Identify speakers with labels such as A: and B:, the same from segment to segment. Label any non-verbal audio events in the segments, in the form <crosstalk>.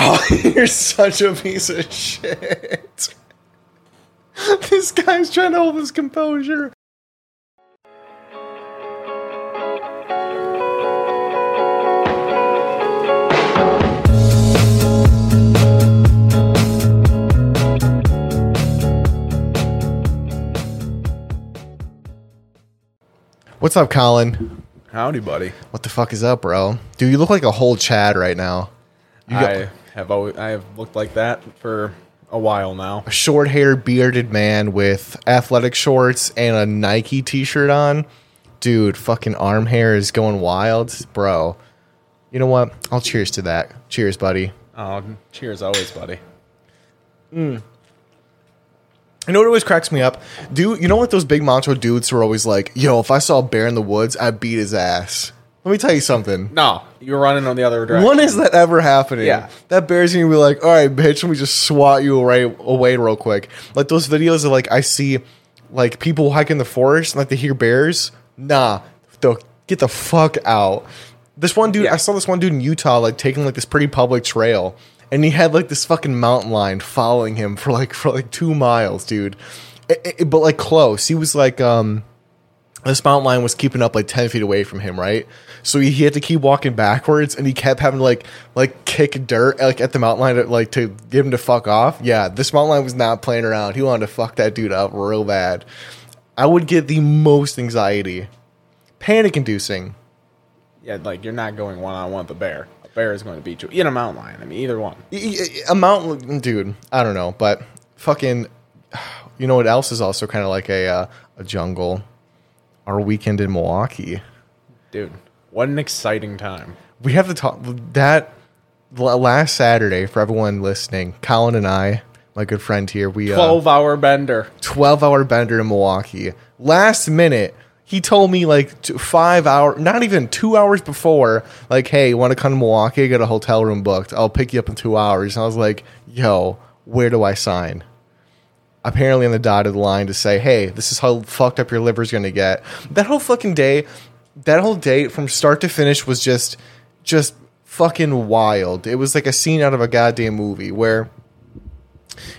A: Oh, <laughs> you're such a piece of shit. this guy's trying to hold his composure. What's up, Colin?
B: Howdy, buddy.
A: What the fuck is up, bro? Dude, you look like a whole Chad right now. You got
B: I have always, I have looked like that for a while now.
A: a short haired, bearded man with athletic shorts and a Nike t shirt on. Dude, fucking arm hair is going wild. Bro, you know what? I'll cheers to that. Cheers, buddy.
B: Oh, cheers, always, buddy. Mm.
A: You know what always cracks me up? Dude, you know what those big macho dudes are always like, yo, if I saw a bear in the woods, I'd beat his ass. Let me tell you something.
B: No, you're running on the other direction.
A: When is that ever happening?
B: Yeah.
A: That bear's gonna be like, all right, bitch, let me just swat you right away real quick. Like those videos of like I see like people hike in the forest and like they hear bears. Nah, they'll get the fuck out. This one dude,
B: Yeah.
A: I saw this one dude in Utah like taking like this pretty public trail. And he had like this fucking mountain lion following him for like for like two miles, dude. It- it- but like close. He was like um this mountain lion was keeping up like 10 feet away from him right so he, he had to keep walking backwards and he kept having to like like kick dirt like at the mountain lion to, like to get him to fuck off. Yeah this mountain lion was not playing around. He wanted to fuck that dude up real bad. I would get the most anxiety. Panic inducing.
B: Yeah, like you're not going one on one with a bear. A bear is going to beat you in a mountain lion. I mean, either one.
A: a mountain dude i don't know but fucking you know what else is also kind of like a uh, a jungle? Our weekend in milwaukee.
B: Dude, what an exciting time.
A: we have to talk that last Saturday for everyone listening. Colin and I, my good friend here, we uh,
B: 12 hour bender.
A: 12 hour bender in Milwaukee. Last minute, he told me like t- five hour, not even two hours before, like, hey, want to come to Milwaukee? I got a hotel room booked. I'll pick you up in two hours. And I was like, yo, where do I sign? Apparently on the dotted line to say, hey, this is how fucked up your liver's gonna get. That whole fucking day, that whole date from start to finish was just, just fucking wild. It was like a scene out of a goddamn movie where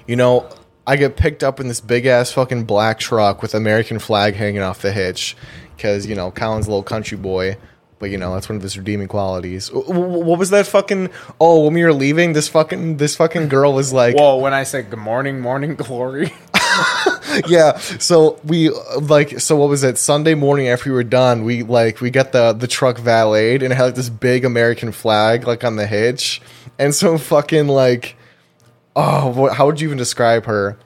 A: you know, I get picked up in this big ass fucking black truck with American flag hanging off the hitch because you know Colin's a little country boy, but you know that's one of his redeeming qualities. What was that fucking? Oh, when we were leaving, this fucking this fucking girl was like,
B: Whoa, when I said good morning, morning glory. <laughs> <laughs>
A: yeah. So we like so what was it? Sunday morning after we were done, we like we got the the truck valeted and it had like this big American flag like on the hitch, and so fucking like, oh, what, how would you even describe her?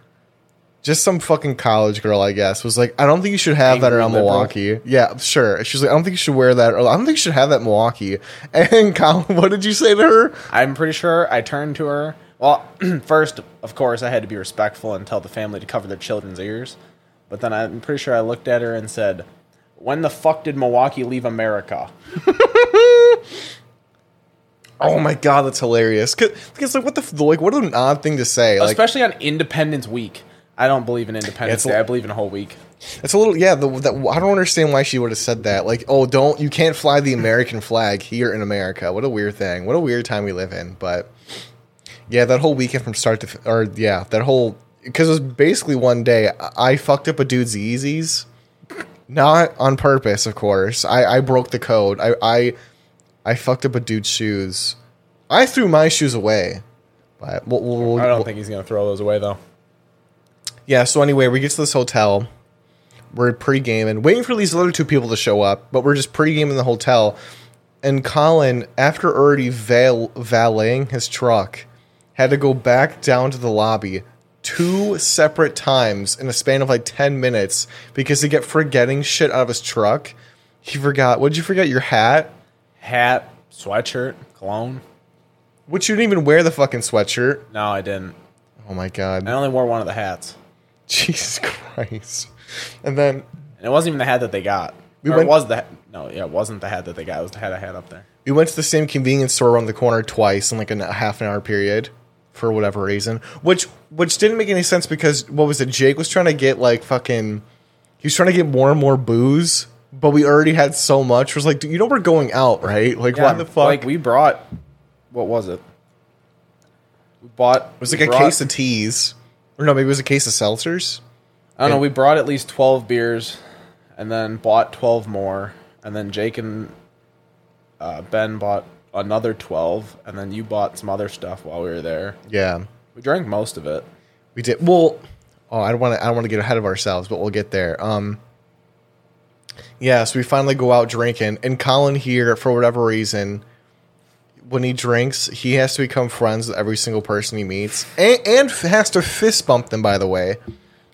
A: Just some fucking college girl, I guess, was like, I don't think you should have that around
B: liberal.
A: Milwaukee. Yeah, sure. She's like, I don't think you should wear that. Or, I don't think you should have that Milwaukee. <laughs> And Colin, what did you say to her?
B: I'm pretty sure I turned to her. Well, <clears throat> first, of course, I had to be respectful and tell the family to cover their children's ears. But then I'm pretty sure I looked at her and said, When the fuck did Milwaukee leave America? <laughs>
A: Oh my god, that's hilarious. Cause, because like, what the like, what an odd thing to say. Like,
B: Especially on Independence Week. I don't believe in Independence
A: It's
B: Day. I believe in a whole week.
A: It's a little yeah. The, I don't understand why she would have said that. Like, oh, don't you can't fly the American flag here in America. What a weird thing. What a weird time we live in. But yeah, that whole weekend from start to f- or yeah, that whole because it was basically one day. I I fucked up a dude's Yeezys, not on purpose, of course. I I broke the code. I I I fucked up a dude's shoes. I threw my shoes away. But we'll, we'll, we'll,
B: I don't think he's going to throw those away, though.
A: yeah, so anyway, we get to this hotel. We're pre-gaming, waiting for these other two people to show up, but we're just pre-gaming the hotel. And Colin, after already val- valeting his truck, had to go back down to the lobby two separate times in a span of like 10 minutes because he kept forgetting shit out of his truck. He forgot, what did you forget? Your hat?
B: Hat, sweatshirt, cologne.
A: Which you didn't even wear the fucking sweatshirt.
B: No, I didn't.
A: Oh my god.
B: I only wore one of the hats. <laughs>
A: Jesus Christ. And then
B: And it wasn't even the hat that they got.
A: We
B: Or
A: went-
B: it was the hat. No, yeah, it wasn't the hat that they got. It was the hat I had up there.
A: We went to the same convenience store around the corner twice in like a half an hour period for whatever reason, which which didn't make any sense because what was it? Jake was trying to get like fucking, he was trying to get more and more booze, but we already had so much. It was like, you know, we're going out, right? Like, why the fuck?
B: Like we brought, what was it? We bought.
A: It was like a
B: brought-
A: case of teas. Or no, maybe it was a case of seltzers.
B: I don't know. We brought at least twelve beers, and then bought twelve more, and then Jake and uh, Ben bought another twelve, and then you bought some other stuff while we were there.
A: Yeah.
B: We drank most of it.
A: We did well. Oh, I don't want to. I don't want to get ahead of ourselves, but we'll get there. Um. Yeah, so we finally go out drinking, and Colin here, for whatever reason, when he drinks, he has to become friends with every single person he meets, and, and has to fist bump them. By the way,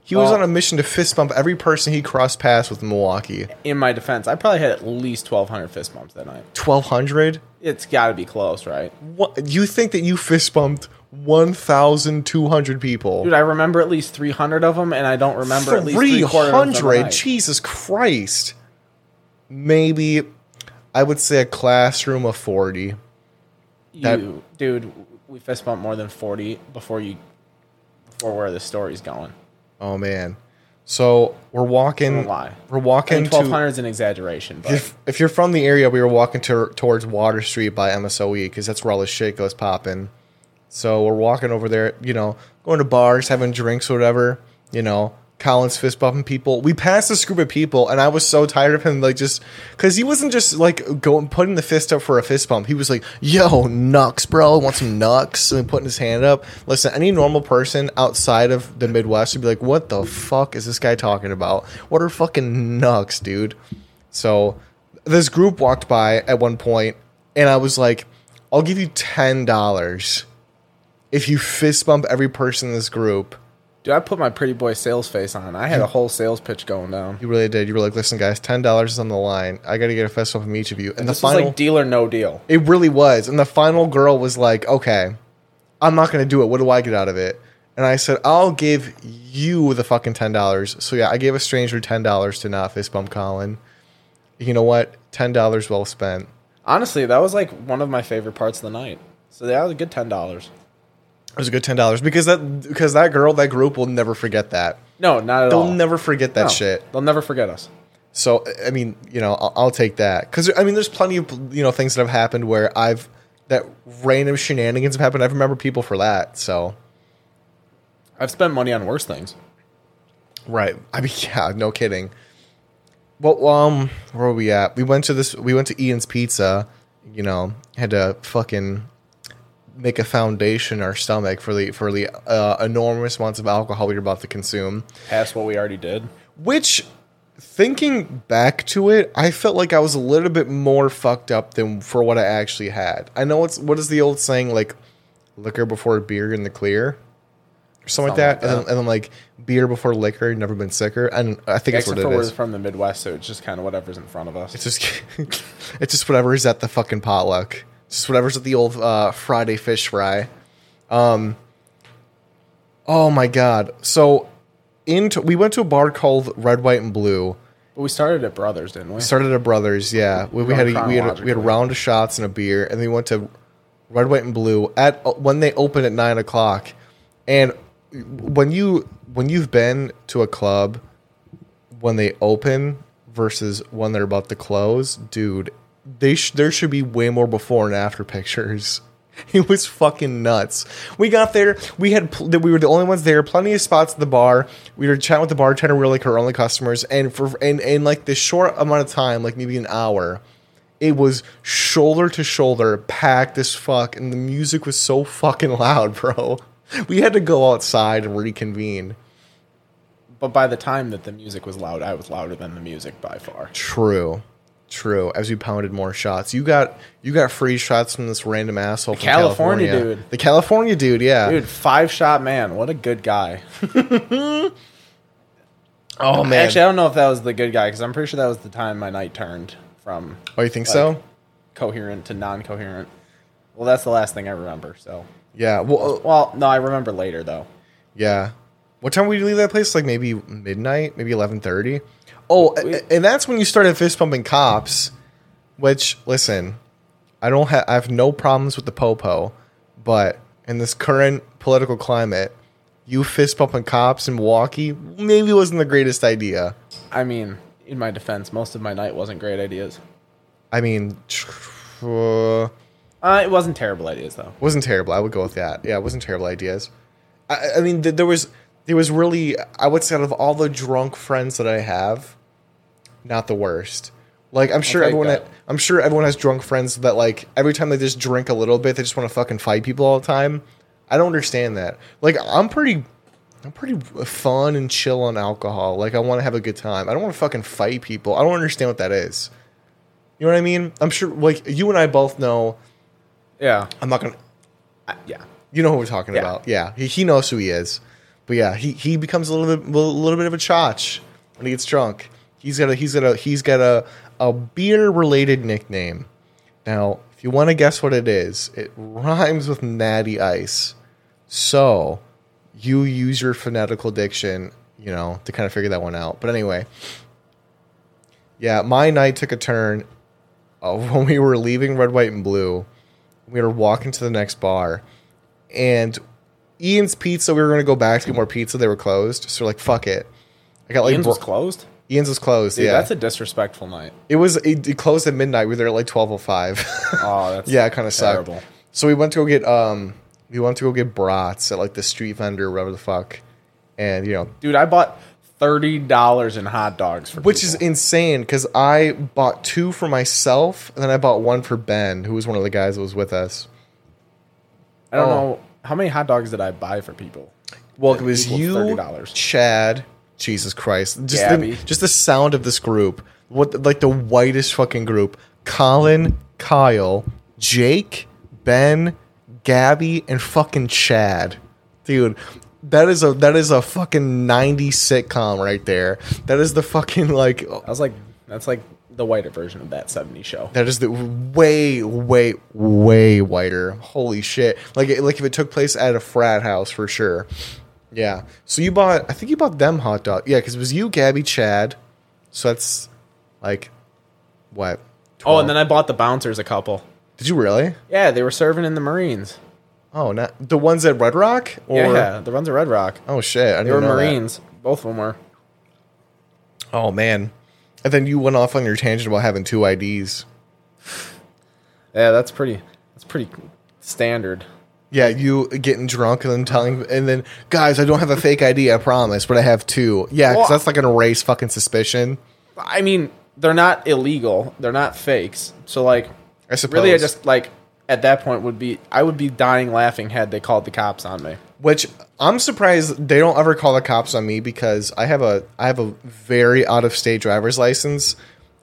A: he was on a mission to fist bump every person he crossed paths with in Milwaukee.
B: In my defense, I probably had at least twelve hundred fist bumps that night.
A: Twelve hundred.
B: It's got to be close, right?
A: What you think that you fist bumped one thousand two hundred people?
B: Dude, I remember at least three hundred of them, and I don't remember at least
A: three
B: three hundred.
A: hundred. Jesus Christ. Maybe I would say a classroom of forty. that-
B: You, dude, we fist bumped more than forty before you, before where the story's going.
A: Oh man. So we're walking.
B: Lie.
A: We're walking
B: twelve
A: to.
B: hundred is an exaggeration, but
A: If, if you're from the area, we were walking to, towards Water Street by MSOE because that's where all this shit goes popping. So we're walking over there, you know, going to bars, having drinks or whatever. You know, Colin's fist bumping people. We passed this group of people, and I was so tired of him, like just because he wasn't just like going putting the fist up for a fist bump. He was like, "Yo, nux, bro, want some nux?" and putting his hand up. Listen, any normal person outside of the Midwest would be like, "What the fuck is this guy talking about? What are fucking nux, dude?" So this group walked by at one point, and I was like, "I'll give you ten dollars if you fist bump every person in this group."
B: Dude, I put my pretty boy sales face on. I had a whole sales pitch going down.
A: You really did. You were like, "Listen, guys, ten dollars is on the line. I got to get a bump from each of you." And the
B: This was
A: final,
B: like deal or no deal.
A: it really was. And the final girl was like, "Okay, I'm not going to do it. What do I get out of it?" And I said, "I'll give you the fucking ten dollars." So yeah, I gave a stranger ten dollars to not fist bump Colin. You know what? Ten dollars well spent.
B: Honestly, that was like one of my favorite parts of the night. So that was a good ten dollars.
A: It was a good ten dollars because that because that girl, that group will never forget that.
B: No, not at all.
A: They'll
B: all.
A: never forget that
B: No,
A: shit.
B: They'll never forget us.
A: So I mean, you know, I'll, I'll take that because I mean, there's plenty of you know things that have happened where I've that random shenanigans have happened. I remember people for that. So
B: I've spent money on worse things.
A: right, <laughs> I mean, yeah, no kidding. Well, um, where were we at? We went to this. We went to Ian's Pizza. You know, had to fucking make a foundation in our stomach for the for the uh, enormous amounts of alcohol we're about to consume.
B: Past what we already did.
A: Which, thinking back to it, I felt like I was a little bit more fucked up than for what I actually had. I know it's what is the old saying like, liquor before beer in the clear, or something, like that,
B: like
A: and, then, and then like beer before liquor, never been sicker. And I think that's
B: Except
A: what
B: for
A: it
B: we're from the Midwest, so it's just kind of whatever's in front of us.
A: It's just, <laughs> it's just whatever is at the fucking potluck. Just whatever's at the old uh, Friday fish fry. Um. Oh my god! So, into we went to a bar called Red, White, and Blue.
B: but we started at Brothers, didn't we?
A: started at Brothers, yeah. We, we had a, we had a, we had a round of shots and a beer, and then we went to Red, White, and Blue at uh, when they open at nine o'clock. And when you when you've been to a club when they open versus when they're about to close, dude, they sh- there should be way more before and after pictures. <laughs> It was fucking nuts. We got there. We had pl- we were the only ones there. Plenty of spots at the bar. We were chatting with the bartender. We were like her only customers, and for and in like this short amount of time, like maybe an hour, it was shoulder to shoulder, packed as fuck, and the music was so fucking loud, <laughs> bro. We had to go outside and reconvene.
B: But by the time that the music was loud, I was louder than the music by far.
A: True. True. As we pounded more shots, you got you got free shots from this random asshole from
B: California
A: California,
B: dude.
A: The California dude, yeah.
B: Dude, five shot man, what a good guy. <laughs>
A: oh man.
B: Actually, I don't know if that was the good guy because I'm pretty sure that was the time my night turned from
A: oh, you think so?
B: coherent to non-coherent. Well, that's the last thing I remember. So,
A: Yeah. Well, uh,
B: well, no, I remember later though.
A: yeah. What time would you leave that place? Like maybe midnight, maybe eleven thirty. Oh,
B: We-
A: and that's when you started fist pumping cops. Which, listen, I don't have. I have no problems with the popo, but in this current political climate, you fist pumping cops in Milwaukee maybe wasn't the greatest idea.
B: I mean, in my defense, most of my night wasn't great ideas.
A: I mean, uh, <sighs>
B: Uh, it wasn't terrible ideas though.
A: wasn't terrible. I would go with that. Yeah, it wasn't terrible ideas. I, I mean, th- there was there was really I would say out of all the drunk friends that I have, not the worst. Like I'm sure everyone
B: that.
A: I'm sure everyone has drunk friends that like every time they just drink a little bit, they just want to fucking fight people all the time. I don't understand that. Like I'm pretty I'm pretty fun and chill on alcohol. Like I want to have a good time. I don't want to fucking fight people. I don't understand what that is. You know what I mean? I'm sure like you and I both know
B: Yeah.
A: I'm not going to
B: I- yeah.
A: you know who we're talking
B: Yeah.
A: about. Yeah, he, he knows who he is. But yeah, he, he becomes a little bit a little bit of a chotch when he gets drunk. He's got a he's got a he's got a a beer related nickname. Now, if you want to guess what it is, it rhymes with Natty Ice. So you use your phonetical diction, you know, to kind of figure that one out. But anyway, yeah, my night took a turn uh, <laughs> when we were leaving Red, White, and Blue. We were walking to the next bar, and Ian's Pizza. We were going to go back to get more pizza. They were closed, so we're like, "Fuck it." I got like
B: Ian's was closed.
A: Ian's was closed.
B: Dude,
A: yeah,
B: that's a disrespectful night.
A: it was. It, it closed at midnight. We were there at like twelve oh five.
B: Oh, <laughs> that's
A: Yeah, kind of sucked. So we went to go get um, we went to go get brats at like the street vendor, or whatever the fuck, and you know,
B: Dude, I bought thirty dollars in hot dogs for
A: which is insane because I bought two for myself, and then I bought one for Ben, who was one of the guys that was with us.
B: I don't
A: oh.
B: know how many hot dogs did I buy for people.
A: Well, it was you,
B: $30.
A: Chad, Jesus Christ, just
B: Gabby.
A: the, just the sound of this group, what like the whitest fucking group: Colin, Kyle, Jake, Ben, Gabby, and fucking Chad, dude. That is a that is a fucking ninety sitcom right there. That is the fucking like
B: I was like, that's like the whiter version of that '70s show.
A: that is the way way way whiter. Holy shit! Like like if it took place at a frat house for sure. Yeah. So you bought? I think you bought them hot dog. Yeah, because it was you, Gabby, Chad. So that's like what?
B: Oh, and then I bought the bouncers a couple.
A: did you really?
B: Yeah, they were serving in the Marines.
A: Oh, not the ones at Red Rock. Or,
B: yeah, the ones at Red Rock.
A: Oh shit! I
B: They were
A: know that.
B: Marines. Both of them were.
A: Oh man. And then you went off on your tangent about having two IDs.
B: Yeah, that's pretty. That's pretty standard.
A: Yeah, you getting drunk and then telling, and then guys, I don't have a fake ID, I promise, but I have two. Yeah, because
B: Well-
A: that's like an erase fucking suspicion.
B: I mean, they're not illegal. They're not fakes. So like,
A: I suppose.
B: really, I just like at that point would be I would be dying laughing had they called the cops on me.
A: Which I'm surprised they don't ever call the cops on me because I have a I have a very out of state driver's license,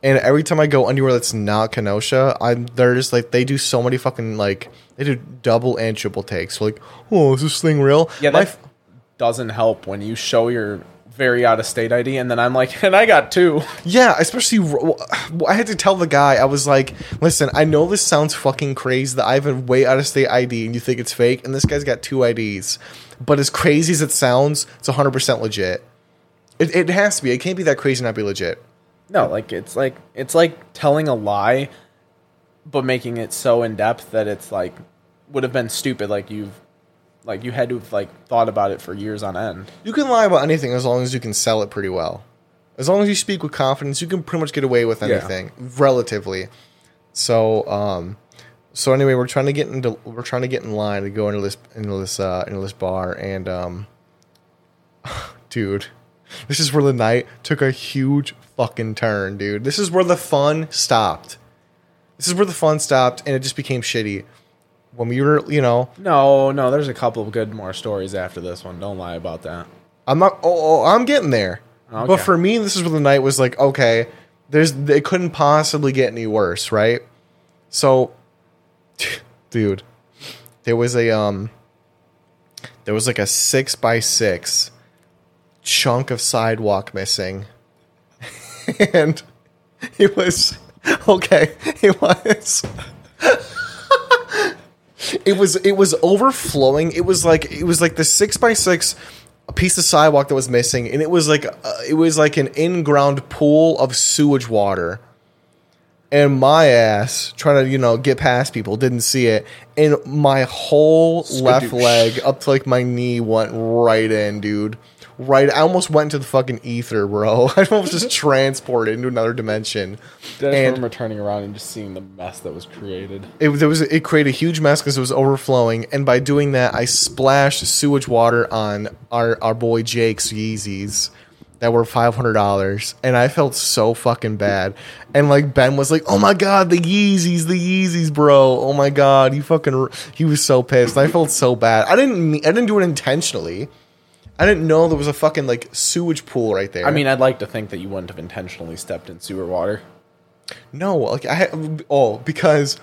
A: and every time I go anywhere that's not Kenosha, I'm they're just like they do so many fucking like they do double and triple takes. like, oh, is this thing real?
B: Yeah, that
A: f-
B: doesn't help when you show your very out of state ID, and then I'm like, <laughs> and I got two.
A: Yeah, especially <sighs> I had to tell the guy I was like, "Listen, I know this sounds fucking crazy that I have a way out of state ID and you think it's fake, and this guy's got two IDs, but as crazy as it sounds, it's 100 percent legit. It, it has to be. It can't be that crazy and not be legit.
B: No, like it's like it's like telling a lie, but making it so in depth that it's like would have been stupid. Like you've like you had to have like thought about it for years on end.
A: You can lie about anything as long as you can sell it pretty well. As long as you speak with confidence, you can pretty much get away with
B: Yeah.
A: anything relatively. So, um, so anyway, we're trying to get into we're trying to get in line to go into this into this uh, into this bar, and um, <laughs> dude, this is where the night took a huge fucking turn, dude. This is where the fun stopped. This is where the fun stopped, and it just became shitty. When we were, you know,
B: No, no, there's a couple of good more stories after this one. Don't lie about that.
A: I'm not. Oh, oh, I'm getting there. But for me, this is where the night was like, okay, there's it couldn't possibly get any worse, right? So, <laughs> dude, there was a um, there was like a six by six chunk of sidewalk missing, <laughs> and it was okay. It was. <laughs> it was it was overflowing. It was like it was like the six by six piece of sidewalk that was missing, and it was like uh, it was like an in ground pool of sewage water. And my ass trying to you know get past people didn't see it, and my whole left leg up to like my knee went right in, dude. Right. I almost went into the fucking ether, bro. <laughs> I almost just <laughs> transported into another dimension.
B: I just
A: And-
B: remember turning around and just seeing the mess that was created.
A: It there was it created a huge mess because it was overflowing, and by doing that, I splashed sewage water on our our boy Jake's Yeezys that were five hundred dollars, and I felt so fucking bad. And like Ben was like, "Oh my god, the Yeezys, the Yeezys, bro! Oh my god, he fucking he was so pissed. I felt so bad. I didn't I didn't do it intentionally. I didn't know there was a fucking like sewage pool right there.
B: I mean, I'd like to think that you wouldn't have intentionally stepped in sewer water.
A: No, like I oh because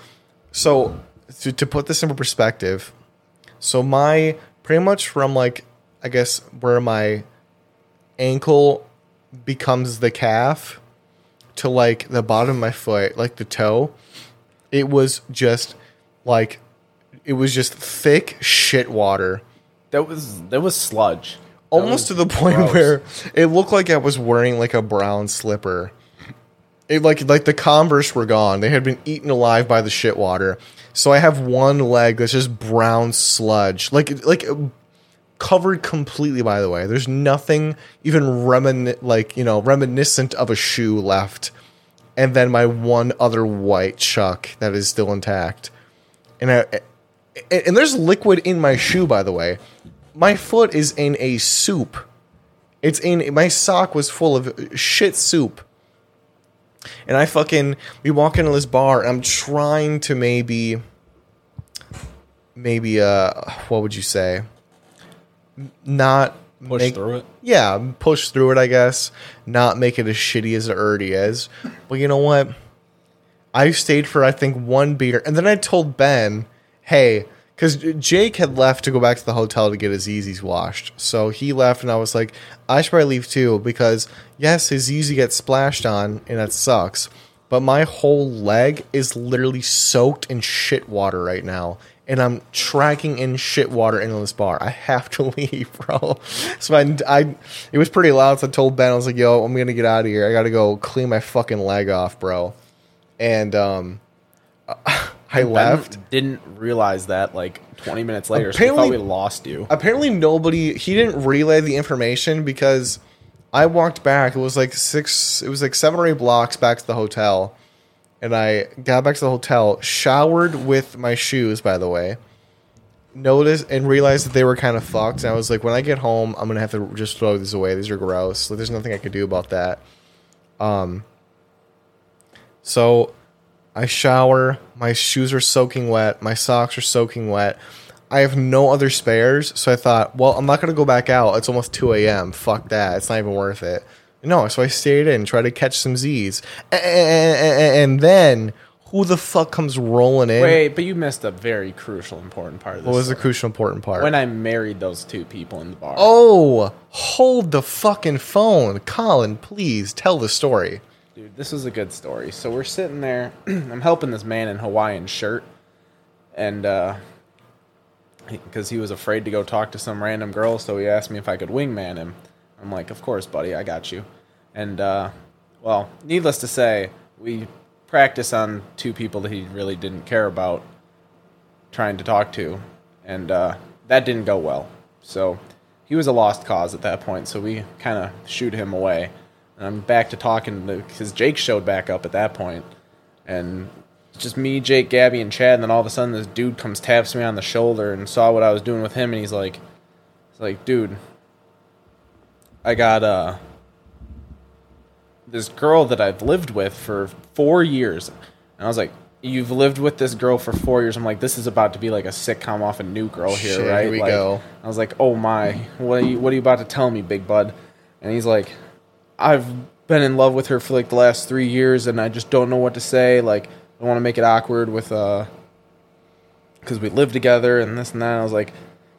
A: so to, to put this into perspective, so my pretty much from like I guess where my ankle becomes the calf to like the bottom of my foot, like the toe, it was just like it was just thick shit water.
B: That was that was sludge.
A: Almost to the point
B: gross.
A: where it looked like I was wearing like a brown slipper. It like like the Converse were gone. They had been eaten alive by the shit water. So I have one leg that's just brown sludge, like like covered completely. By the way, there's nothing even remin like you know reminiscent of a shoe left, and then my one other white chuck that is still intact, and I and there's liquid in my shoe. By the way, my foot is in a soup. It's in my sock was full of shit soup. And I fucking we walk into this bar and I'm trying to maybe maybe uh what would you say? Not
B: push
A: make-
B: through it.
A: yeah, push through it, I guess. Not make it as shitty as it already is. But you know what? I stayed for I think one beer, and then I told Ben, "Hey," because Jake had left to go back to the hotel to get his Yeezys washed. So he left, and I was like, "I should probably leave too," because yes, his Yeezy gets splashed on, and that sucks. But my whole leg is literally soaked in shit water right now. And I'm tracking in shit water into this bar. I have to <laughs> leave, bro. So I, I, it was pretty loud. So I told Ben, I was like, "Yo, I'm gonna get out of here. I gotta go clean my fucking leg off, bro." And um, <laughs> I left.
B: Didn't realize that like 20 minutes later. so we
A: Apparently-
B: thought we lost you.
A: apparently nobody he didn't relay the information because I walked back. It was like six it was like seven or eight blocks back to the hotel. And I got back to the hotel, showered with my shoes, by the way. Noticed and realized that they were kind of fucked. And I was like, when I get home, I'm gonna have to just throw these away. These are gross. Like, there's nothing I could do about that. Um so I shower, my shoes are soaking wet, my socks are soaking wet. I have no other spares, so I thought, well, I'm not gonna go back out. It's almost 2 a.m. Fuck that. It's not even worth it. No, so I stayed in, tried to catch some Z's, and then who the fuck comes rolling in?
B: Wait, but you missed a very crucial, important part of this.
A: what was the crucial important part?
B: when I married those two people in the bar.
A: oh, hold the fucking phone, Colin. Please tell the story.
B: Dude, this is a good story. So we're sitting there. <clears throat> I'm helping this man in Hawaiian shirt, and uh, because he was afraid to go talk to some random girl, so he asked me if I could wingman him. I'm like, of course, buddy, I got you. And uh, well, needless to say, we practice on two people that he really didn't care about trying to talk to, and uh, that didn't go well. So he was a lost cause at that point. So we kind of shoot him away. And I'm back to talking because Jake showed back up at that point, and it's just me, Jake, Gabby, and Chad. And then all of a sudden, this dude comes taps me on the shoulder and saw what I was doing with him, and he's like, "He's like, dude, I got uh this girl that I've lived with for four years," and I was like. You've lived with this girl for four years. I'm like, this is about to be like a sitcom off a new girl here,
A: Shit,
B: right?
A: here we
B: Like,
A: go.
B: I was like, oh my, what are you, what are you about to tell me, big bud? And he's like, I've been in love with her for like the last three years, and I just don't know what to say. Like, I want to make it awkward with uh, because we live together and this and that. And I was like,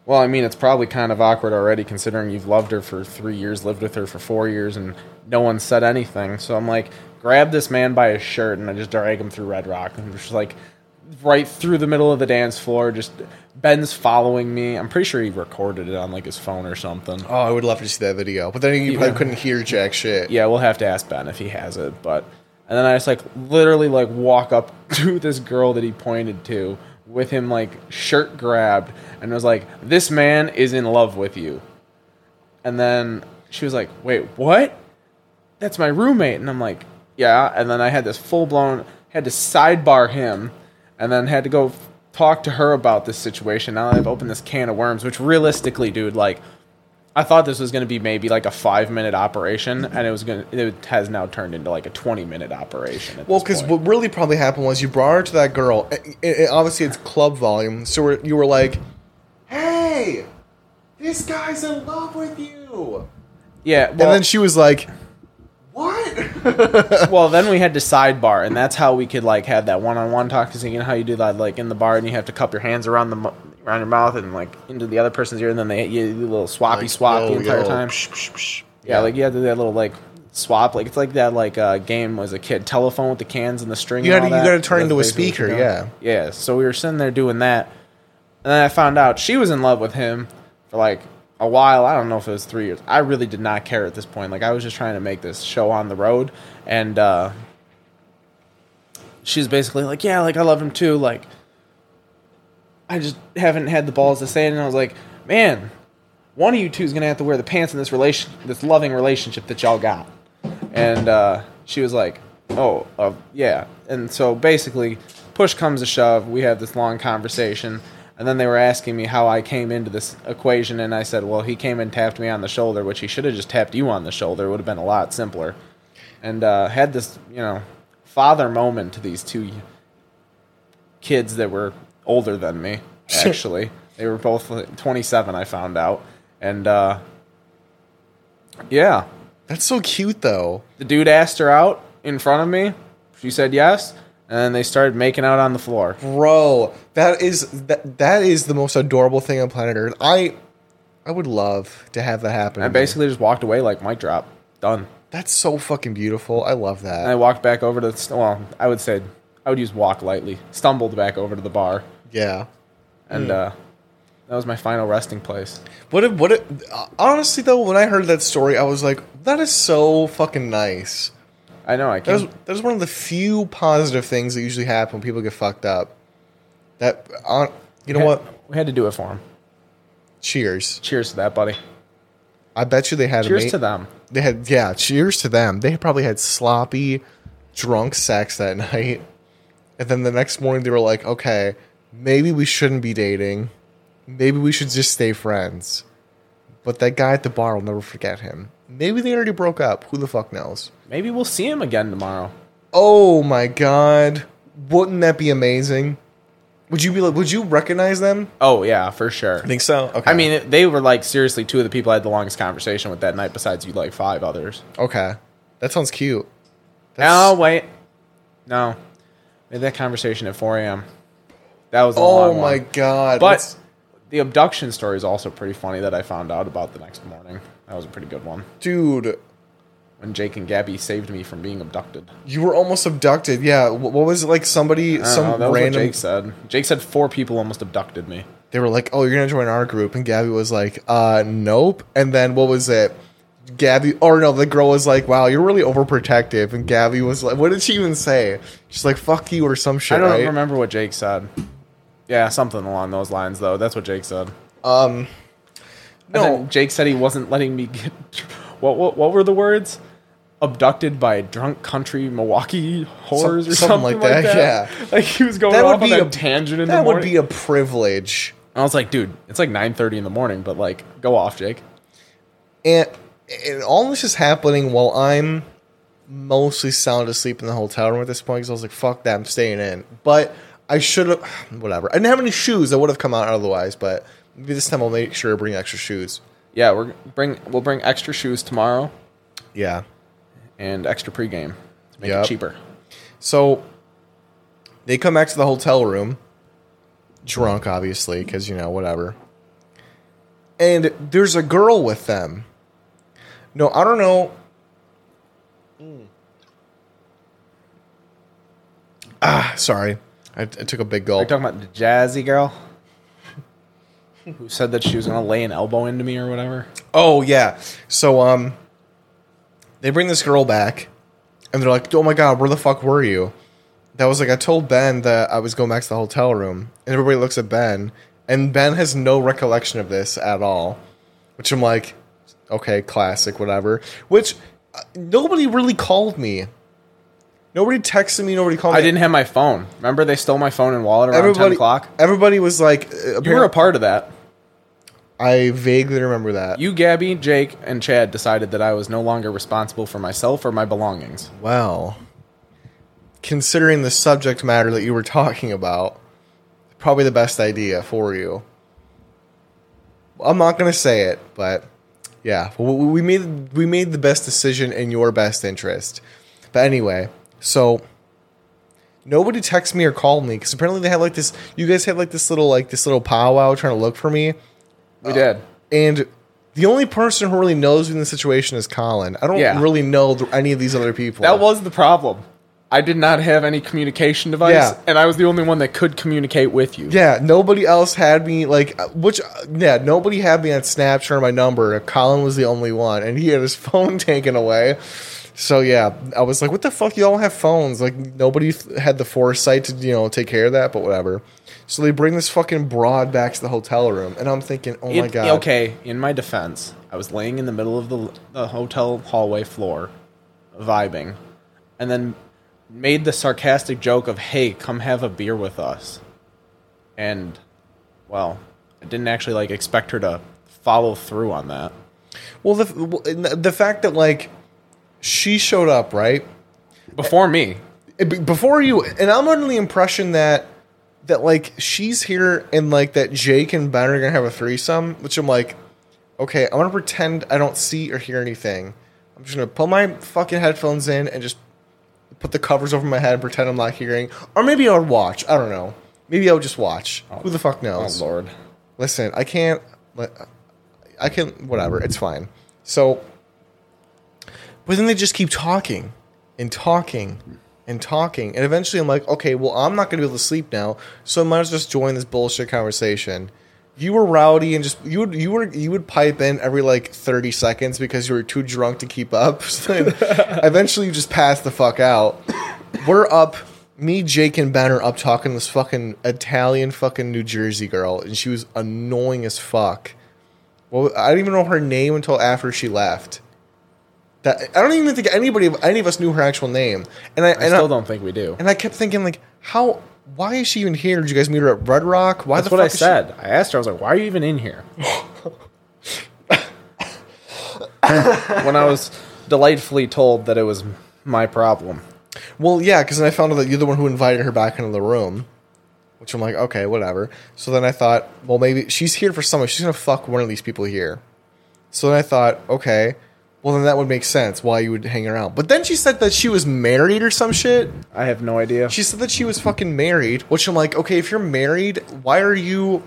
B: well, I mean, it's probably kind of awkward already, considering you've loved her for three years, lived with her for four years, and no one said anything. So I'm like, grab this man by his shirt, and I just drag him through Red Rock, and just like right through the middle of the dance floor. Just Ben's following me. I'm pretty sure he recorded it on like his phone or something.
A: Oh, I would love to see that video, but then you
B: Yeah.
A: probably couldn't hear jack shit.
B: Yeah, we'll have to ask Ben if he has it. But and then I just like literally like walk up <laughs> to this girl that he pointed to with him like shirt grabbed and was like, "This man is in love with you." And then she was like, "Wait, what? That's my roommate." And I'm like, "Yeah." And then I had this full blown had to sidebar him, and then had to go f- talk to her about this situation. Now I've opened this can of worms, which realistically, dude, like. I thought this was going to be maybe like a five minute operation, and it was going. to It has now turned into like a twenty minute operation. at
A: Well, because what really probably happened was you brought her to that girl. It, it- obviously, it's club volume, so we're, you were like, "Hey, this guy's in love with you,"
B: yeah, well,
A: and then she was like, "What?" <laughs>
B: well, then we had to sidebar, and that's how we could like have that one-on-one talk. Because you know how you do that, like in the bar, and you have to cup your hands around the around your mouth and like into the other person's ear, and then they you do a little swappy swap the entire
A: yo,
B: time.
A: psh, psh, psh.
B: Yeah, like you have to do that little like swap, like it's like that like uh, game was a kid, telephone with the cans and the string.
A: You gotta- you gotta turn into a speaker, yeah.
B: Yeah, so we were sitting there doing that, and then I found out she was in love with him for like a while. I don't know if it was three years. I really did not care at this point. Like I was just trying to make this show on the road, and uh, she's basically like, "Yeah, like I love him too." Like I just haven't had the balls to say it, and I was like, "Man, one of you two is gonna have to wear the pants in this relation, this loving relationship that y'all got." And uh, she was like, "Oh, uh, yeah." And so basically, push comes to shove. We have this long conversation, and then they were asking me how I came into this equation, and I said, "Well, he came and tapped me on the shoulder, which he should have just tapped you on the shoulder. It would have been a lot simpler." And uh, had this, you know, father moment to these two kids that were older than me. <laughs> Actually, they were both 27. I found out, and uh, yeah,
A: That's so cute, though.
B: the dude asked her out in front of me. She said yes, and then they started making out on the floor.
A: Bro, that is that that is the most adorable thing on planet Earth. I I would love to have that happen.
B: I basically just walked away like mic drop, done.
A: That's so fucking beautiful. I love that.
B: And I walked back over to the, well, I would say I would use walk lightly. Stumbled back over to the bar,
A: Yeah.
B: and uh, that was my final resting place.
A: What if, what if, honestly though, when I heard that story, I was like, that is so fucking nice.
B: I know I
A: That was,
B: can't.
A: that was one of the few positive things that usually happen when people get fucked up. That, uh, you know what?
B: We had to do it for him.
A: Cheers.
B: Cheers to that, buddy.
A: I bet you they had.
B: A Cheers
A: ama-
B: to them.
A: They had, yeah. Cheers to them. They probably had sloppy, drunk sex that <laughs> night, and then the next morning they were like, okay, maybe we shouldn't be dating. Maybe we should just stay friends. But that guy at the bar will never forget him. Maybe they already broke up. Who the fuck knows?
B: Maybe we'll see him again tomorrow.
A: Oh my god. Wouldn't that be amazing? Would you be like would you recognize them?
B: Oh yeah, for sure.
A: I think so. Okay.
B: I mean, they were like seriously two of the people I had the longest conversation with that night, besides you, like five others.
A: Okay. That sounds cute.
B: Oh wait, no, we had that conversation at 4 a.m. That was a
A: Oh
B: long
A: my
B: one.
A: god.
B: But
A: Let's-
B: the abduction story is also pretty funny that I found out about the next morning. That was a pretty good one.
A: dude,
B: When Jake and Gabby saved me from being abducted.
A: you were almost abducted. Yeah. Wh- What was it like somebody some
B: know,
A: random
B: what Jake said. Jake said four people almost abducted me.
A: they were like, "Oh, you're going to join our group." And Gabby was like, "Uh, nope." And then what was it? Gabby or no, the girl was like, "Wow, you're really overprotective." And Gabby was like, "What did she even say?" She's like, "Fuck you" or some shit,
B: I don't
A: right?
B: remember what Jake said. Yeah, something along those lines, though. That's what Jake said.
A: Um
B: And
A: no.
B: then Jake said he wasn't letting me get. What what what were the words? Abducted by drunk country Milwaukee whores or
A: something
B: something,
A: like
B: like,
A: that,
B: that.
A: yeah. <laughs>
B: like he was going
A: That
B: off
A: would
B: on
A: be
B: a
A: a-
B: tangent in
A: that
B: the
A: would be a privilege.
B: I was like, dude, it's like nine thirty in the morning, but like, go off, Jake.
A: And, and all this is happening while I'm mostly sound asleep in the hotel room at this point because I was like, fuck that, I'm staying in. But I should have, <sighs> whatever. I didn't have any shoes. I would have come out otherwise, but maybe this time I'll make sure to bring extra shoes.
B: Yeah, we're bring we'll bring extra shoes tomorrow
A: Yeah.
B: and extra pregame to make
A: Yep.
B: it cheaper.
A: So they come back to the hotel room, drunk, obviously, because, you know, whatever. And there's a girl with them. No, I don't know. Ah, sorry. I, I took a big
B: Are you
A: gulp.
B: talking about the jazzy girl who said that she was gonna lay an elbow into me or whatever?
A: Oh yeah. So um they bring this girl back and they're like, "Oh my god, where the fuck were you?" That was like I told Ben that I was going back to the hotel room. And everybody looks at Ben and Ben has no recollection of this at all. Which I'm like, Okay, classic, whatever. Which uh, nobody really called me. Nobody texted me. Nobody called me.
B: I didn't have my phone. Remember they stole my phone and wallet around ten o'clock.
A: everybody was like, uh,
B: You were a part of that.
A: I vaguely remember that.
B: You, Gabby, Jake, and Chad decided that I was no longer responsible for myself or my belongings.
A: Well, considering the subject matter that you were talking about, probably the best idea for you. I'm not going to say it, but yeah, we made we made the best decision in your best interest. But anyway, so nobody texted me or called me because apparently they had like this. You guys had like this little like this little powwow trying to look for me,
B: We did.
A: and the only person who really knows me in the situation is Colin. I don't
B: Yeah.
A: really know th- any of these other people.
B: That was the problem. I did not have any communication device,
A: Yeah.
B: and I was the only one that could communicate with you.
A: Yeah, nobody else had me like uh, which uh, yeah, nobody had me on Snapchat or my number. Colin was the only one and he had his <laughs> phone taken away. So yeah, I was like, "What the fuck? You all have phones." Like nobody th- had the foresight to you know take care of that, but whatever. So they bring this fucking broad back to the hotel room, and I'm thinking, "Oh my god!"
B: Okay, in my defense, I was laying in the middle of the, the hotel hallway floor, vibing, and then made the sarcastic joke of, "Hey, come have a beer with us," and well, I didn't actually like expect her to follow through on that.
A: Well, the the fact that like she showed up right?
B: Before me,
A: eh, before you and i'm under the impression that that like she's here and like that jake and ben are gonna have a threesome which i'm like okay i'm gonna pretend i don't see or hear anything. I'm just gonna put my fucking headphones in and just put the covers over my head and pretend i'm not hearing. Or maybe i would watch. I don't know. Maybe i would just watch. Oh, Who the fuck
B: oh
A: knows
B: lord,
A: listen i can't i can whatever. It's fine. So but then they just keep talking and talking and talking. And eventually i'm like okay well i'm not going to be able to sleep now so i might as well just join this bullshit conversation. You were rowdy and just you would you were you would pipe in every like 30 seconds because you were too drunk to keep up. <laughs> So eventually you just passed the fuck out. We're up me jake and ben are up talking this fucking italian fucking new jersey girl and she was annoying as fuck. Well i didn't even know her name until after she left that i don't even think anybody any of us knew her actual name and i,
B: I
A: and
B: still
A: I,
B: don't think we do.
A: and i kept thinking like how why is she even here did you guys meet her at red rock why
B: That's
A: the
B: what
A: fuck
B: I
A: is she-
B: said. I asked her. I was like, "Why are you even in here?" <laughs> when I was delightfully told that it was my problem.
A: Well, yeah, because then I found out that you're the one who invited her back into the room, which I'm like, okay, whatever. So then I thought, well, maybe she's here for someone. She's gonna fuck one of these people here. So then I thought, okay, well then that would make sense why you would hang around. But then she said that she was married or some shit.
B: I have no idea.
A: She said that she was fucking married, which I'm like, okay, if you're married, why are you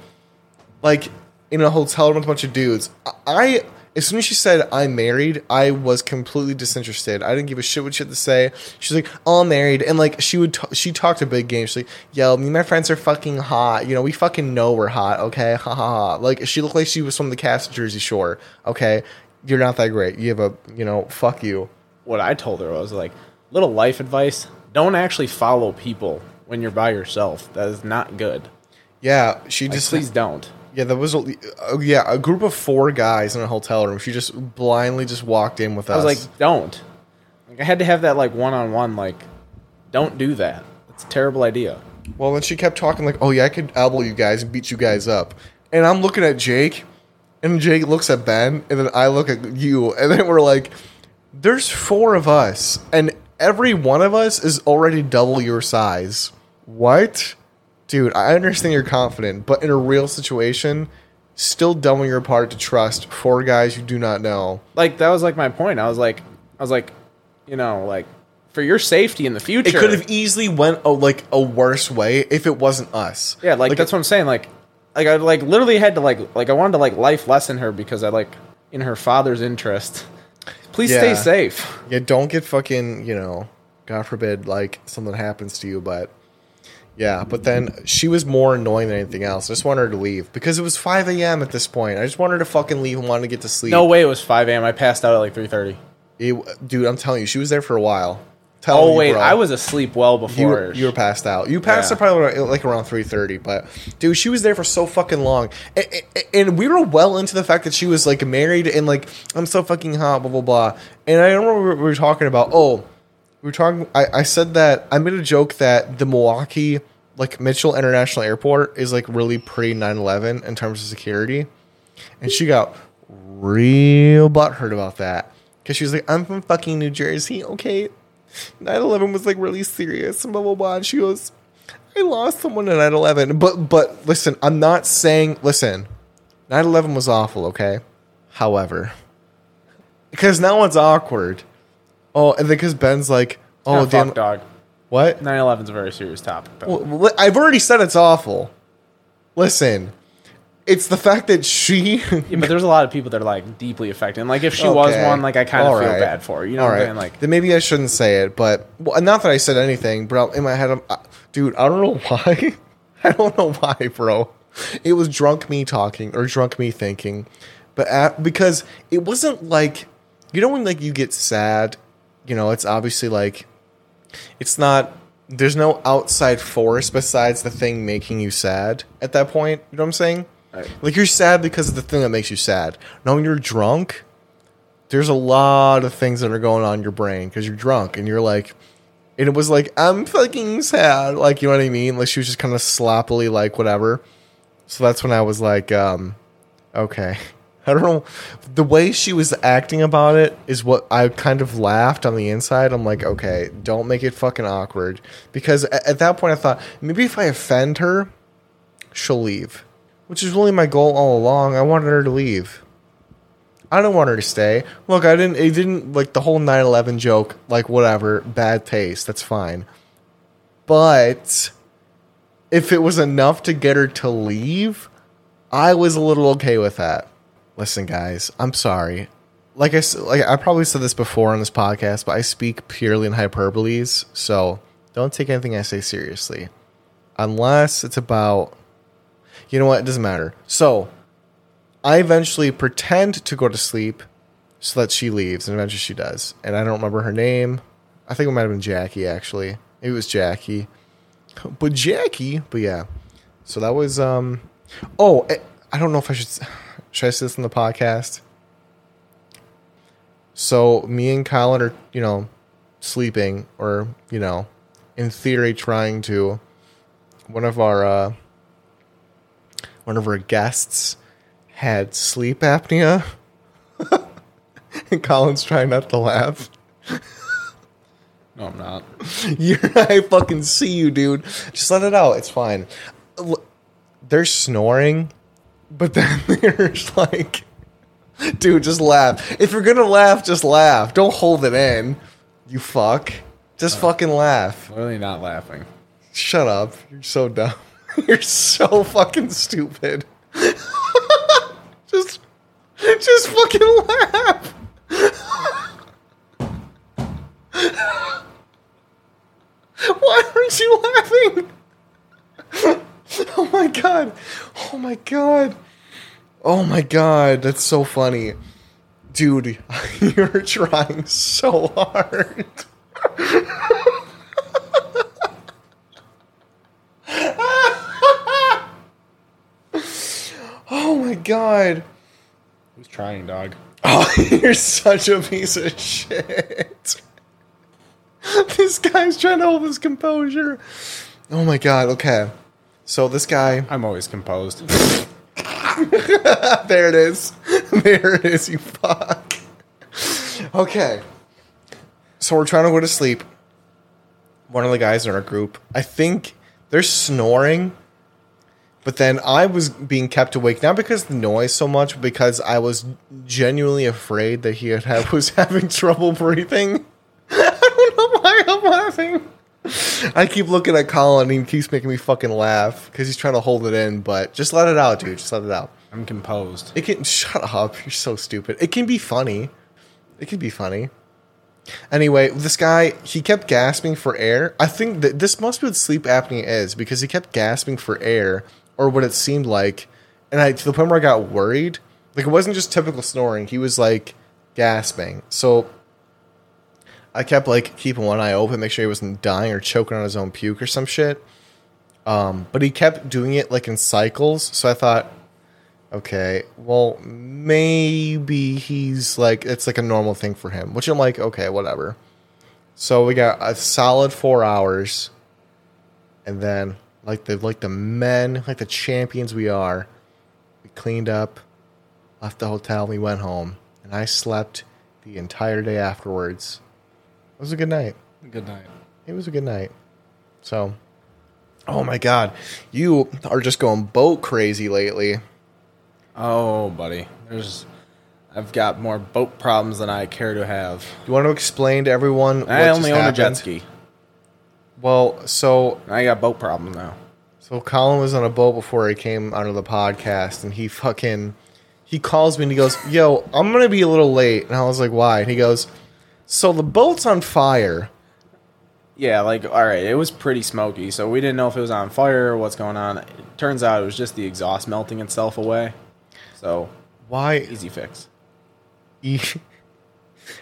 A: like in a hotel room with a bunch of dudes? I as soon as she said I'm married, I was completely disinterested. I didn't give a shit what she had to say. She's like, "Oh, I'm married," and like she would, t- she talked a big game. She's like, "Yo, me and my friends are fucking hot. You know, we fucking know we're hot. Okay, ha ha ha." Like she looked like she was from the cast of Jersey Shore. Okay, you're not that great. You have a, you know, fuck you.
B: what I told her was like, little life advice: don't actually follow people when you're by yourself. That is not good.
A: Yeah, she
B: Like,
A: just
B: please don't.
A: Yeah, there was a uh, yeah a group of four guys in a hotel room. She just blindly just walked in with
B: I
A: us.
B: was like, don't. Like, I had to have that like one on one. Like, don't do that. It's a terrible idea.
A: well, then she kept talking like, "Oh yeah, I could elbow you guys and beat you guys up." And I'm looking at Jake, and Jake looks at Ben, and then I look at you, and then we're like, "There's four of us, and every one of us is already double your size." What, dude? I understand you're confident, but in a real situation, still doubling your part to trust four guys you do not know.
B: Like that was like my point. I was like, I was like, you know, like for your safety in the future.
A: It could have easily went a, like a worse way if it wasn't us.
B: Yeah, like, that's what I'm saying. Like, like I like literally had to like like I wanted to like life lesson her because I like in her father's interest. Please stay safe.
A: Yeah, don't get fucking, you know, God forbid, like something happens to you, but yeah, but then she was more annoying than anything else. I just wanted her to leave because it was 5 a.m. at this point. I just wanted her to fucking leave and wanted to get to sleep.
B: No way it was 5 a.m. I passed out at like 3:30.
A: It- dude, I'm telling you, she was there for a while. Telling
B: Oh
A: you,
B: wait,
A: bro.
B: I was asleep well
A: You
B: before.
A: were, you were passed out. You passed
B: Yeah.
A: out probably around, like around three thirty, but dude, she was there for so fucking long, and, and, we were well into the fact that she was like married and like I'm so fucking hot, blah blah blah. And I remember we were, we were talking about oh, we were talking. I, I said that I made a joke that the Milwaukee like Mitchell International Airport is like really pre 9/11 in terms of security, and she got real butthurt about that because she was like, I'm from fucking New Jersey, okay. 9/11 was like really serious and blah blah blah. And she goes, I lost someone at 9/11. But but listen, I'm not saying listen, 9/11 was awful, okay. However, because now it's awkward. Oh, and because Ben's like, oh damn,
B: fuck, dog.
A: what?
B: 9/11 is a very serious topic. Though.
A: Well, I've already said it's awful. Listen, it's the fact that she.
B: yeah, but there's a lot of people that are like deeply affected. And like if she was one, like I kind of feel
A: right.
B: bad for her. You know
A: All
B: what I'm saying? Like
A: then maybe I shouldn't say it, but well, not that I said anything, but in my head, I'm, uh, dude, I don't know <laughs> why. I don't know why, bro. It was drunk me talking or drunk me thinking, but at, because it wasn't like you know when like you get sad, you know, it's obviously like it's not. There's no outside force besides the thing making you sad at that point. You know what I'm saying?
B: Right.
A: Like you're sad because of the thing that makes you sad. Now when you're drunk, there's a lot of things that are going on in your brain because you're drunk and you're like and it was like i'm fucking sad. Like you know what i mean? Like she was just kind of sloppily like whatever. So that's when i was like um okay. <laughs> I don't know. The way she was acting about it is what i kind of laughed on the inside. I'm like okay don't make it fucking awkward. Because at, at that point i thought maybe if i offend her she'll leave which is really my goal all along i wanted her to leave I don't want her to stay. Look, I didn't. It didn't like the whole 9/11 joke. Like whatever, bad taste. That's fine. But if it was enough to get her to leave, I was a little okay with that. Listen, guys, I'm sorry. Like I like I probably said this before on this podcast, but I speak purely in hyperboles, so don't take anything I say seriously, unless it's about. You know what? It doesn't matter. So I eventually pretend to go to sleep so that she leaves, and eventually she does. And I don't remember her name. I think it might have been Jackie, actually. It was Jackie. But Jackie, but yeah. So that was um oh, I- I don't know if I should <sighs> should I say this in the podcast. So me and Colin are, you know, sleeping or, you know, in theory trying to one of our uh one of our guests had sleep apnea. <laughs> and Colin's trying not to laugh.
B: no, I'm not. <laughs>
A: You're, I fucking see you, dude. Just let it out. It's fine. L- They're snoring, but then <laughs> they're like, dude, just laugh. If you're gonna laugh, just laugh. Don't hold it in. You fuck. Just uh, fucking laugh.
B: Literally not laughing.
A: Shut up. You're so dumb. <laughs> You're so fucking stupid. <laughs> just, just fucking laugh. <laughs> Why aren't you laughing? oh my god. Oh my god. Oh my god. That's so funny. Dude, you're trying so hard. Oh my god.
B: Who's trying, dog?
A: Oh, <laughs> you're such a piece of shit. this guy's trying to hold his composure. Oh my god, okay. So this guy, <laughs>
B: I'm always composed.
A: there it is. <laughs> There it is, you fuck. Okay. So we're trying to go to sleep. One of the guys in our group, I think they're snoring. But then I was being kept awake, not because of the noise so much, but because I was genuinely afraid that he had was <laughs> having trouble breathing. <laughs> I don't know why I'm laughing. I keep looking at Colin and he keeps making me fucking laugh because he's trying to hold it in, but just let it out, dude. Just let it out.
B: I'm composed.
A: It can shut up. You're so stupid. It can be funny. It can be funny. Anyway, this guy he kept gasping for air. I think that this must be what sleep apnea is because he kept gasping for air, or what it seemed like, and I to the point where I got worried. Like it wasn't just typical snoring. He was like gasping. So I kept like keeping one eye open, make sure he wasn't dying or choking on his own puke or some shit. Um, but he kept doing it like in cycles, so I thought, okay, well maybe he's like it's like a normal thing for him, which I'm like, okay, whatever. So we got a solid four hours, and then like the like the men, like the champions we are, we cleaned up, left the hotel, we went home, and I slept the entire day afterwards. It was a good night.
B: Good night.
A: It was a good night. So, oh my god, you are just going boat crazy lately.
B: Oh, buddy, there's. I've got more boat problems than I care to have.
A: Do you want to explain to everyone
B: I only own a jet ski.
A: Well, so
B: I got boat problems now.
A: so Colin was on a boat before he came onto the podcast, and he fucking he calls me and he goes, "Yo, I'm gonna be a little late," and I was like, "Why?" And he goes, "So the boat's on fire."
B: Yeah, like all right, it was pretty smoky, so we didn't know if it was on fire or what's going on. It turns out it was just the exhaust melting itself away. So
A: Why?
B: easy fix. <laughs>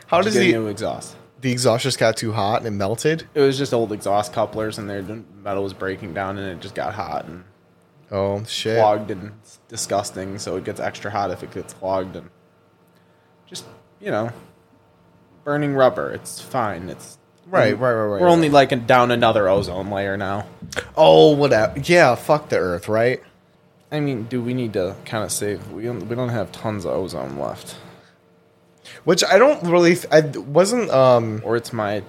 A: How does he
B: new exhaust?
A: The exhaust just got too hot and it melted?
B: It was just old exhaust couplers, and their metal was breaking down, and it just got hot and
A: Oh shit!
B: clogged, and it's disgusting. So it gets extra hot if it gets clogged, and just you know, burning rubber. It's fine. It's
A: Right, right, right, right.
B: We're only like down another ozone layer now.
A: Oh, whatever. Yeah, fuck the Earth, right?
B: I mean, do we need to kind of save? We don't, we don't have tons of ozone left,
A: Which I don't really. Th- I wasn't. Um,
B: or it's my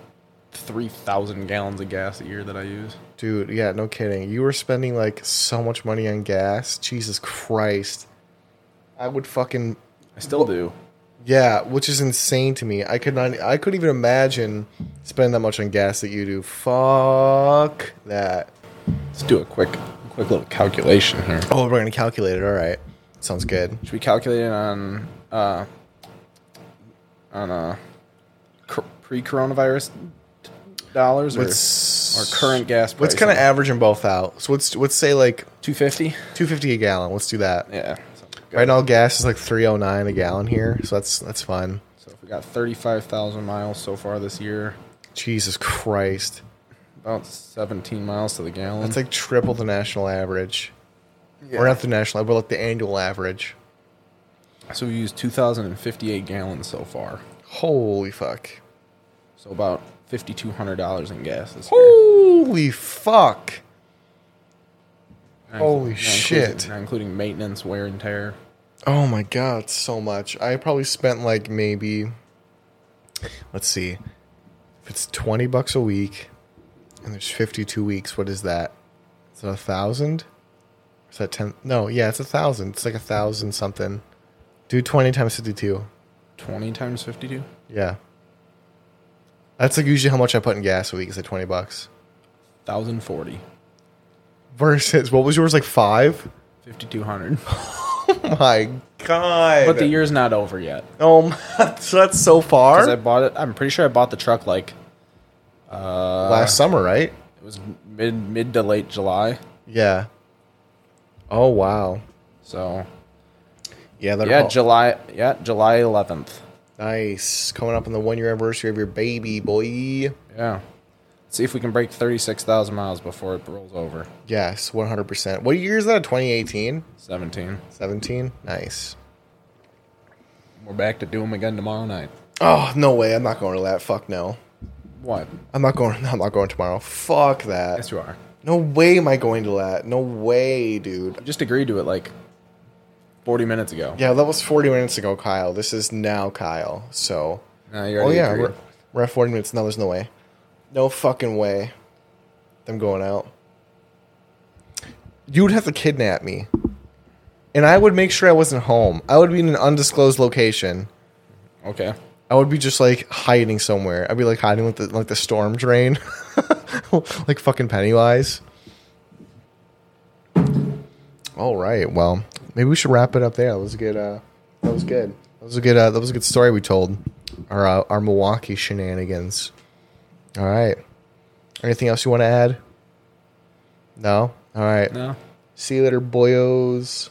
B: three thousand gallons of gas a year that I use.
A: dude. Yeah, no kidding. You were spending like so much money on gas. Jesus Christ. I would fucking
B: I still do.
A: yeah, which is insane to me. I could not. I couldn't even imagine spending that much on gas that you do. Fuck that.
B: Let's do a quick, quick little calculation here.
A: Oh, we're gonna calculate it. All right, sounds good.
B: Should we calculate it on uh, on uh, cr- pre-coronavirus dollars or,
A: What's
B: or current gas price?
A: Let's kind of average them both out. So let's let's say like
B: two fifty.
A: two fifty a gallon. Let's do that.
B: Yeah.
A: Right now, gas is like three oh nine a gallon here, so that's that's fun.
B: So if we got thirty-five thousand miles so far this year,
A: Jesus Christ,
B: about seventeen miles to the gallon.
A: that's like triple the national average,
B: Yeah.
A: or not the national, but like the annual average.
B: So we used two thousand and fifty-eight gallons so far.
A: Holy fuck!
B: So about fifty-two hundred dollars in gas this year.
A: Holy fuck!
B: Not
A: holy
B: not
A: shit.
B: including- Not including maintenance, wear and tear.
A: Oh my god, so much. I probably spent like maybe, let's see, if it's twenty bucks a week, and there's fifty two weeks. What is that? Is that a thousand? Is that ten? No, yeah, it's a thousand. It's like a thousand something. Do twenty times fifty two.
B: Twenty times fifty-two.
A: Yeah, that's like usually how much I put in gas a week. Is like twenty bucks.
B: Thousand forty.
A: Versus what was yours like five?
B: Fifty-two hundred.
A: Oh <laughs> my god!
B: But the year's not over yet.
A: oh, my, <laughs> so that's so far.
B: Because I bought it. I'm pretty sure I bought the truck like uh,
A: Last summer, right?
B: It was mid mid to late July.
A: Yeah. Oh wow.
B: So
A: Yeah,
B: yeah, July. Yeah, July 11th.
A: nice. Coming up on the one year anniversary of your baby boy.
B: Yeah. see if we can break 36,000 miles before it rolls over.
A: Yes, one hundred percent. What year is that? 2018?
B: 17.
A: 17? Nice.
B: We're back to do them again tomorrow night.
A: Oh no way! I'm not going to that. Fuck no.
B: What?
A: I'm not going. I'm not going tomorrow. Fuck that.
B: Yes, you are.
A: No way am I going to that. No way, dude.
B: I just agreed to it like 40 minutes ago.
A: Yeah, that was 40 minutes ago, Kyle. This is now Kyle. So. Oh yeah, we're, we're at 40 minutes. No, there's no way. No fucking way. Them going out. You would have to kidnap me. And I would make sure I wasn't home. I would be in an undisclosed location.
B: Okay.
A: I would be just like hiding somewhere. I'd be like hiding with the like the storm drain. <laughs> like fucking Pennywise. All right. Well, maybe we should wrap it up there. That was a good uh that was good. That was a good uh, that was a good story we told. Our uh, our Milwaukee shenanigans. All right. Anything else you want to add? No? All right.
B: No.
A: See you later, boyos.